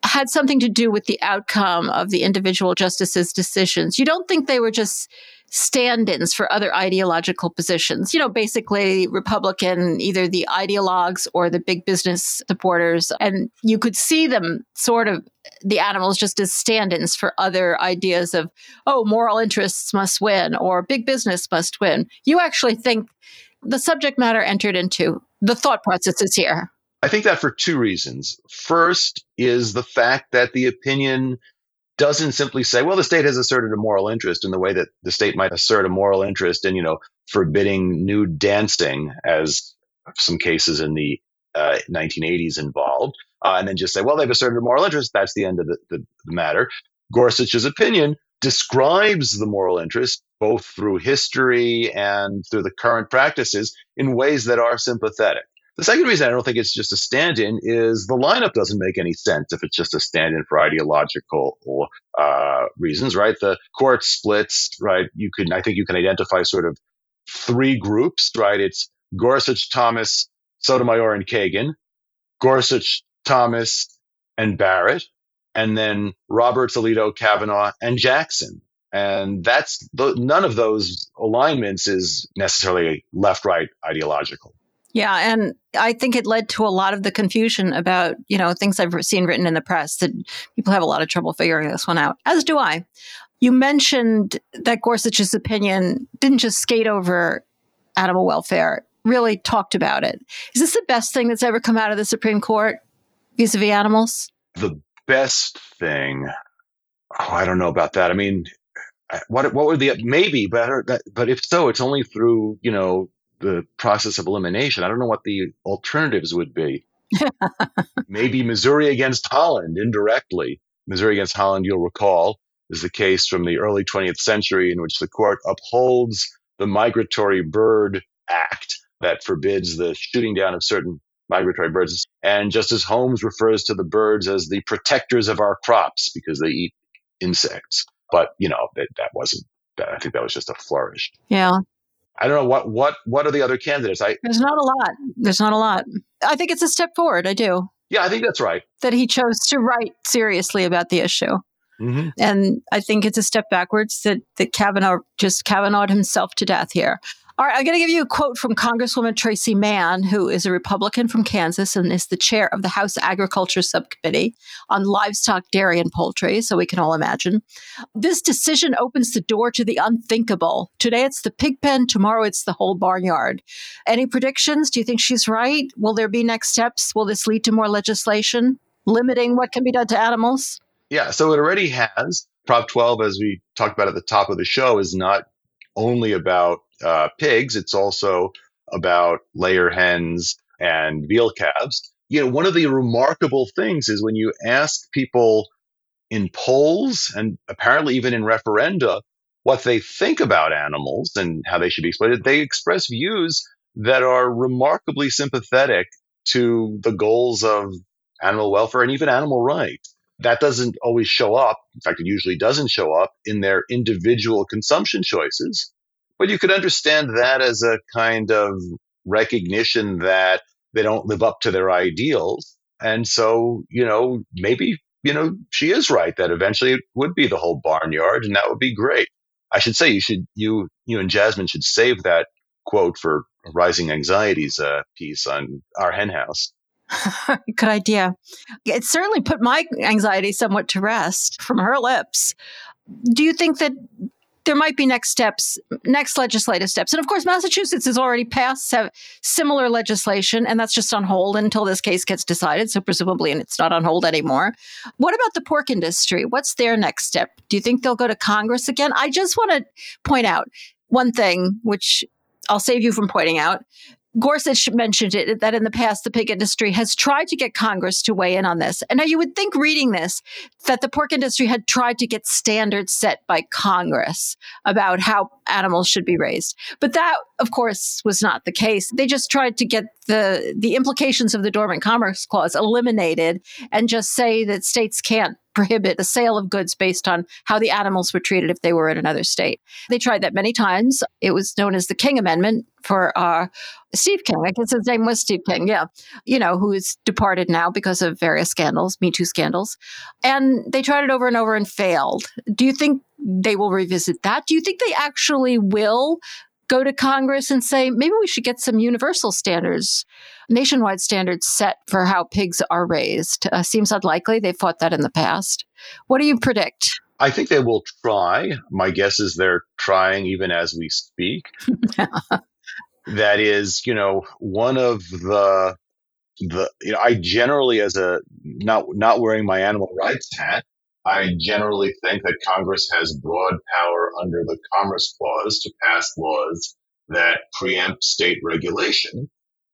had something to do with the outcome of the individual justices' decisions. You don't think they were just stand ins for other ideological positions. You know, basically Republican, either the ideologues or the big business supporters. And you could see them sort of, the animals just as stand ins for other ideas of, oh, moral interests must win or big business must win. You actually think the subject matter entered into the thought processes here. I think that for two reasons. First is the fact that the opinion doesn't simply say, well, the state has asserted a moral interest in the way that the state might assert a moral interest in, you know, forbidding nude dancing, as some cases in the uh, 1980s involved, uh, and then just say, well, they've asserted a moral interest. That's the end of the, the, the matter. Gorsuch's opinion describes the moral interest both through history and through the current practices in ways that are sympathetic. The second reason I don't think it's just a stand in is the lineup doesn't make any sense if it's just a stand in for ideological uh, reasons, right? The court splits, right? You can, I think you can identify sort of three groups, right? It's Gorsuch, Thomas, Sotomayor, and Kagan, Gorsuch, Thomas, and Barrett, and then Roberts, Alito, Kavanaugh, and Jackson. And that's none of those alignments is necessarily left right ideological. Yeah, and I think it led to a lot of the confusion about, you know, things I've seen written in the press that people have a lot of trouble figuring this one out, as do I. You mentioned that Gorsuch's opinion didn't just skate over animal welfare, really talked about it. Is this the best thing that's ever come out of the Supreme Court vis a vis animals? The best thing. Oh, I don't know about that. I mean, what what would the maybe better but if so it's only through you know the process of elimination. I don't know what the alternatives would be. Maybe Missouri against Holland indirectly. Missouri against Holland, you'll recall, is the case from the early 20th century in which the court upholds the Migratory Bird Act that forbids the shooting down of certain migratory birds. And Justice Holmes refers to the birds as the protectors of our crops because they eat insects. But, you know, that, that wasn't, that, I think that was just a flourish. Yeah. I don't know what what what are the other candidates. I there's not a lot. There's not a lot. I think it's a step forward. I do. Yeah, I think that's right. That he chose to write seriously about the issue. Mm-hmm. And I think it's a step backwards that, that Kavanaugh just Kavanaugh'd himself to death here. All right, I'm going to give you a quote from Congresswoman Tracey Mann, who is a Republican from Kansas and is the chair of the House Agriculture Subcommittee on Livestock, Dairy, and Poultry. So we can all imagine. This decision opens the door to the unthinkable. Today it's the pig pen, tomorrow it's the whole barnyard. Any predictions? Do you think she's right? Will there be next steps? Will this lead to more legislation limiting what can be done to animals? Yeah, so it already has. Prop 12, as we talked about at the top of the show, is not only about uh, pigs, it's also about layer hens and veal calves. You know, one of the remarkable things is when you ask people in polls and apparently even in referenda what they think about animals and how they should be exploited, they express views that are remarkably sympathetic to the goals of animal welfare and even animal rights. That doesn't always show up. In fact, it usually doesn't show up in their individual consumption choices. But you could understand that as a kind of recognition that they don't live up to their ideals. And so, you know, maybe, you know, she is right that eventually it would be the whole barnyard and that would be great. I should say you should, you, you and Jasmin should save that quote for Rising Anxieties uh, piece on our hen house. Good idea. It certainly put my anxiety somewhat to rest from her lips. Do you think that there might be next steps, next legislative steps. And of course, Massachusetts has already passed similar legislation, and that's just on hold until this case gets decided. So presumably, and it's not on hold anymore. What about the pork industry? What's their next step? Do you think they'll go to Congress again? I just want to point out one thing, which I'll save you from pointing out. Gorsuch mentioned it that in the past, the pig industry has tried to get Congress to weigh in on this. And now you would think reading this that the pork industry had tried to get standards set by Congress about how animals should be raised. But that, of course, was not the case. They just tried to get the, the implications of the Dormant Commerce Clause eliminated and just say that states can't prohibit the sale of goods based on how the animals were treated if they were in another state. They tried that many times. It was known as the King Amendment for uh, Steve King. I guess his name was Steve King, yeah, you know, who is departed now because of various scandals, Me Too scandals. And they tried it over and over and failed. Do you think they will revisit that? Do you think they actually will go to Congress and say, maybe we should get some universal standards, nationwide standards set for how pigs are raised. Uh, seems unlikely. They've fought that in the past. What do you predict? I think they will try. My guess is they're trying even as we speak. that is, you know, one of the the you know, I generally as a not not wearing my animal rights hat, I generally think that Congress has broad power under the Commerce Clause to pass laws that preempt state regulation.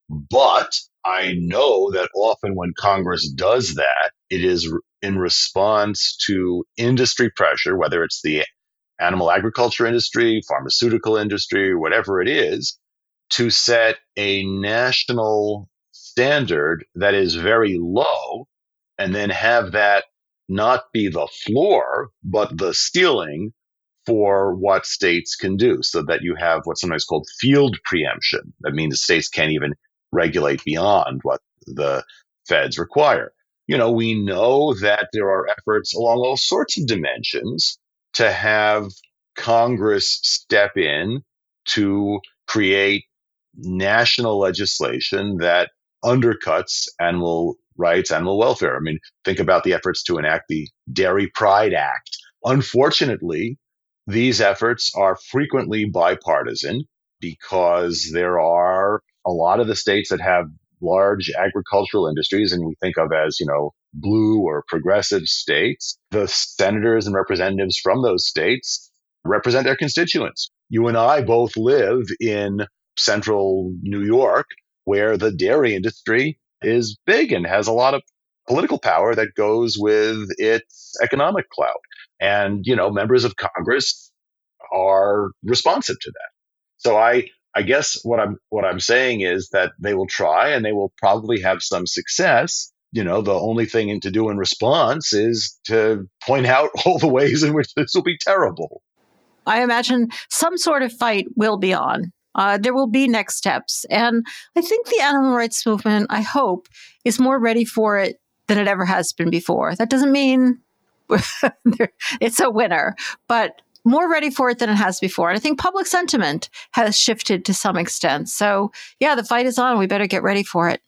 But I know that often when Congress does that, it is in response to industry pressure, whether it's the animal agriculture industry, pharmaceutical industry, whatever it is, to set a national standard that is very low and then have that not be the floor, but the ceiling for what states can do so that you have what's sometimes called field preemption. That means the states can't even regulate beyond what the feds require. You know, we know that there are efforts along all sorts of dimensions to have Congress step in to create national legislation that undercuts animal rights, animal welfare. I mean, think about the efforts to enact the Dairy Pride Act. Unfortunately, these efforts are frequently bipartisan because there are a lot of the states that have large agricultural industries and we think of as, you know, blue or progressive states. The senators and representatives from those states represent their constituents. You and I both live in central New York where the dairy industry is big and has a lot of political power that goes with its economic clout. And, you know, members of Congress are responsive to that. So I, I guess what I'm what I'm saying is that they will try and they will probably have some success. You know, the only thing to do in response is to point out all the ways in which this will be terrible. I imagine some sort of fight will be on. Uh, there will be next steps. And I think the animal rights movement, I hope, is more ready for it than it ever has been before. That doesn't mean it's a winner, but more ready for it than it has before. And I think public sentiment has shifted to some extent. So, yeah, the fight is on. We better get ready for it.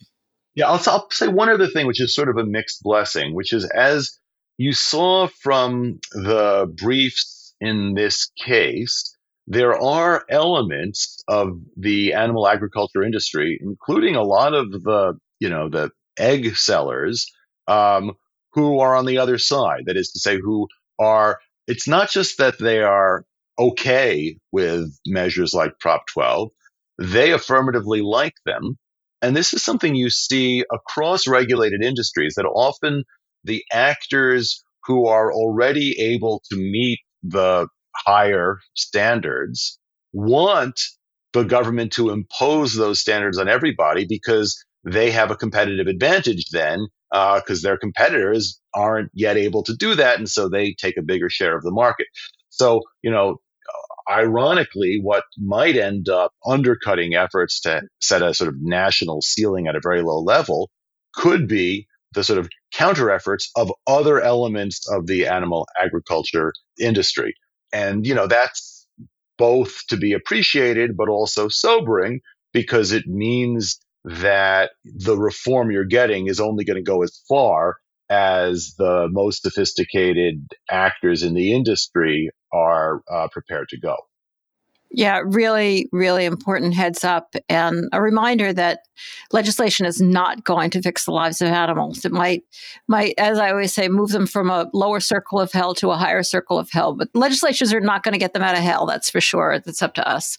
Yeah, I'll, I'll say one other thing, which is sort of a mixed blessing, which is as you saw from the briefs in this case, there are elements of the animal agriculture industry, including a lot of the, you know, the egg sellers, um, who are on the other side. That is to say, who are, it's not just that they are okay with measures like Prop 12, they affirmatively like them. And this is something you see across regulated industries that often the actors who are already able to meet the higher standards want the government to impose those standards on everybody because they have a competitive advantage then because uh, their competitors aren't yet able to do that and so they take a bigger share of the market. So you know ironically what might end up undercutting efforts to set a sort of national ceiling at a very low level could be the sort of counter efforts of other elements of the animal agriculture industry and, you know, that's both to be appreciated, but also sobering because it means that the reform you're getting is only going to go as far as the most sophisticated actors in the industry are uh, prepared to go. Yeah, really, really important heads up and a reminder that legislation is not going to fix the lives of animals. It might, might, as I always say, move them from a lower circle of hell to a higher circle of hell. But legislatures are not going to get them out of hell. That's for sure. That's up to us.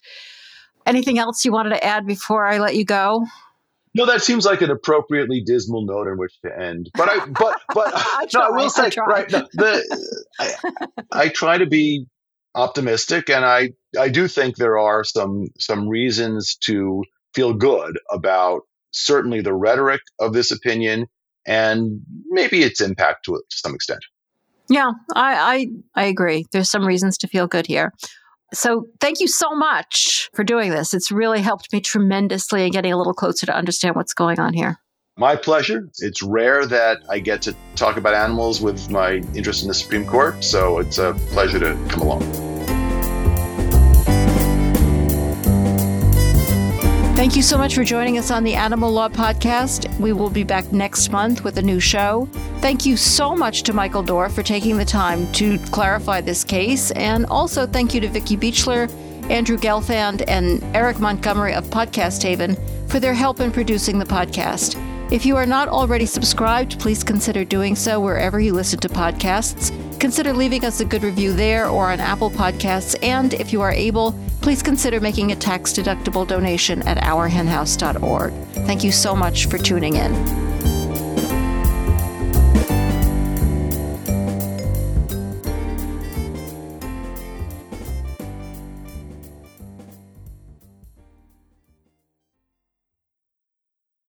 Anything else you wanted to add before I let you go? No, that seems like an appropriately dismal note on which to end. But I, but, but I no, I will say, right, no, the, I, I try to be optimistic, and I, I do think there are some, some reasons to feel good about certainly the rhetoric of this opinion and maybe its impact to, to some extent. Yeah, I, I I agree. There's some reasons to feel good here. So thank you so much for doing this. It's really helped me tremendously in getting a little closer to understand what's going on here. My pleasure. It's rare that I get to talk about animals with my interest in the Supreme Court, so it's a pleasure to come along. Thank you so much for joining us on the Animal Law Podcast. We will be back next month with a new show. Thank you so much to Michael Dorf for taking the time to clarify this case. And also thank you to Vicki Beechler, Andrew Gelfand, and Eric Montgomery of Podcast Haven for their help in producing the podcast. If you are not already subscribed, please consider doing so wherever you listen to podcasts. Consider leaving us a good review there or on Apple Podcasts. And if you are able, please consider making a tax deductible donation at ourhenhouse.org. Thank you so much for tuning in.